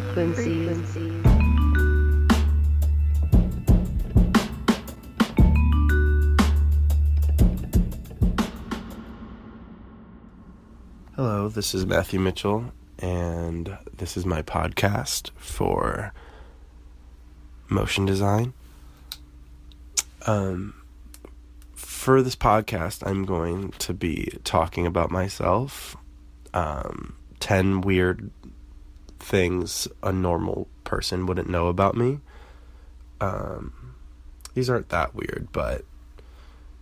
frequencies. Hello, this is Matthew Mitchell, and this is my podcast for motion design. Um, for this podcast, I'm going to be talking about myself, um, 10 weird things a normal person wouldn't know about me. Um, these aren't that weird, but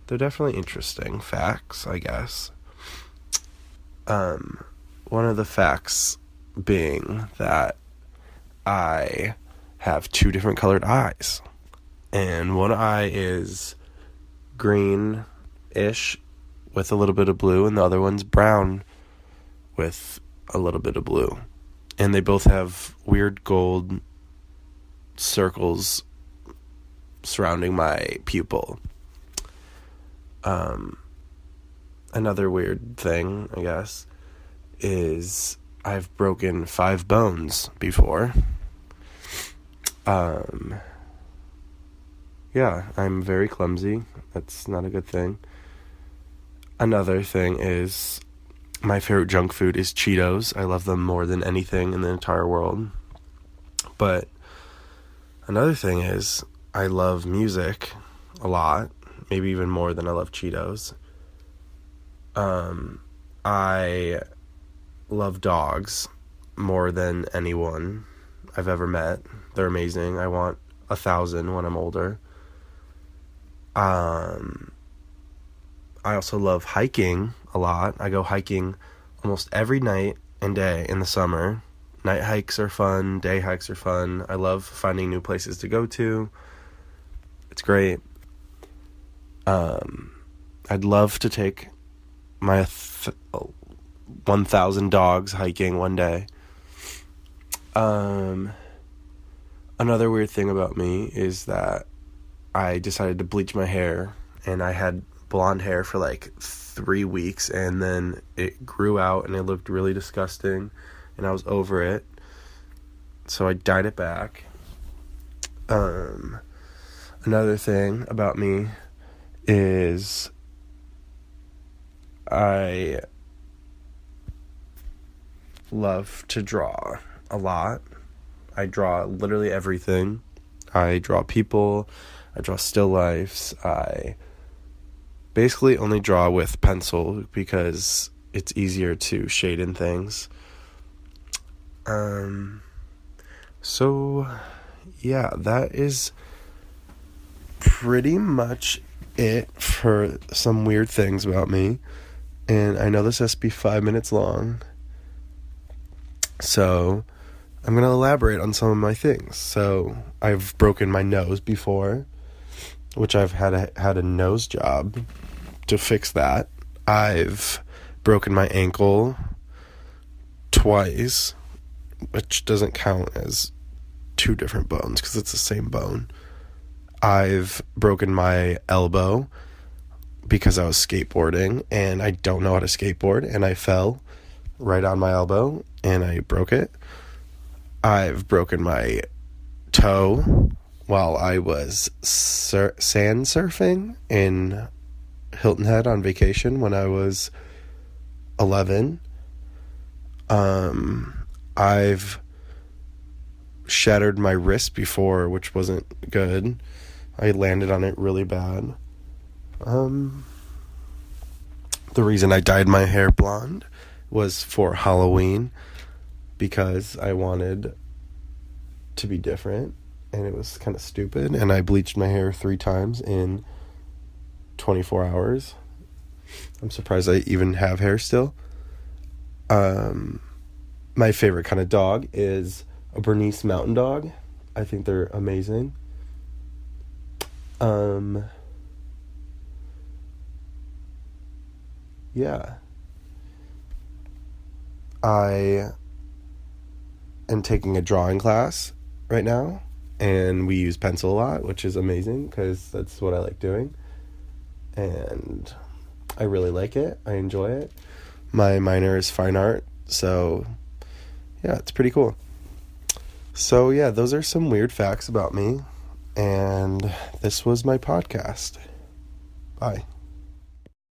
they're definitely interesting facts, I guess. Um, one of the facts being that I have two different colored eyes. And one eye is green ish with a little bit of blue, and the other one's brown with a little bit of blue. And they both have weird gold circles surrounding my pupil. Um, another weird thing, I guess, is I've broken five bones before. Um, yeah, I'm very clumsy. That's not a good thing. Another thing is my favorite junk food is Cheetos. I love them more than anything in the entire world. But another thing is I love music a lot, maybe even more than I love Cheetos. Um, I love dogs more than anyone I've ever met. They're amazing. I want a thousand when I'm older. Um, I also love hiking a lot. I go hiking almost every night and day in the summer. Night hikes are fun, day hikes are fun. I love finding new places to go to. It's great. Um, I'd love to take my th- 1,000 dogs hiking one day. Um, another weird thing about me is that I decided to bleach my hair, and I had blonde hair for like three weeks, and then it grew out and it looked really disgusting, and I was over it. So I dyed it back. Um, another thing about me is I love to draw a lot. I draw literally everything. I draw people, I draw still lifes. I basically only draw with pencil because it's easier to shade in things. Um so yeah, that is pretty much it for some weird things about me. And I know this has to be 5 minutes long. So I'm going to elaborate on some of my things. So I've broken my nose before, which I've had a, had a nose job to fix that. I've broken my ankle twice, which doesn't count as two different bones because it's the same bone. I've broken my elbow because I was skateboarding and I don't know how to skateboard and I fell right on my elbow and I broke it. I've broken my toe while I was sur- sand surfing in Hilton Head on vacation when I was 11. Um, I've shattered my wrist before, which wasn't good. I landed on it really bad. Um, the reason I dyed my hair blonde was for Halloween because I wanted to be different and it was kind of stupid and I bleached my hair 3 times in 24 hours. I'm surprised I even have hair still. Um my favorite kind of dog is a Bernese mountain dog. I think they're amazing. Um yeah. I am taking a drawing class right now, and we use pencil a lot, which is amazing because that's what I like doing. And I really like it, I enjoy it. My minor is fine art, so yeah, it's pretty cool. So, yeah, those are some weird facts about me. And this was my podcast. Bye.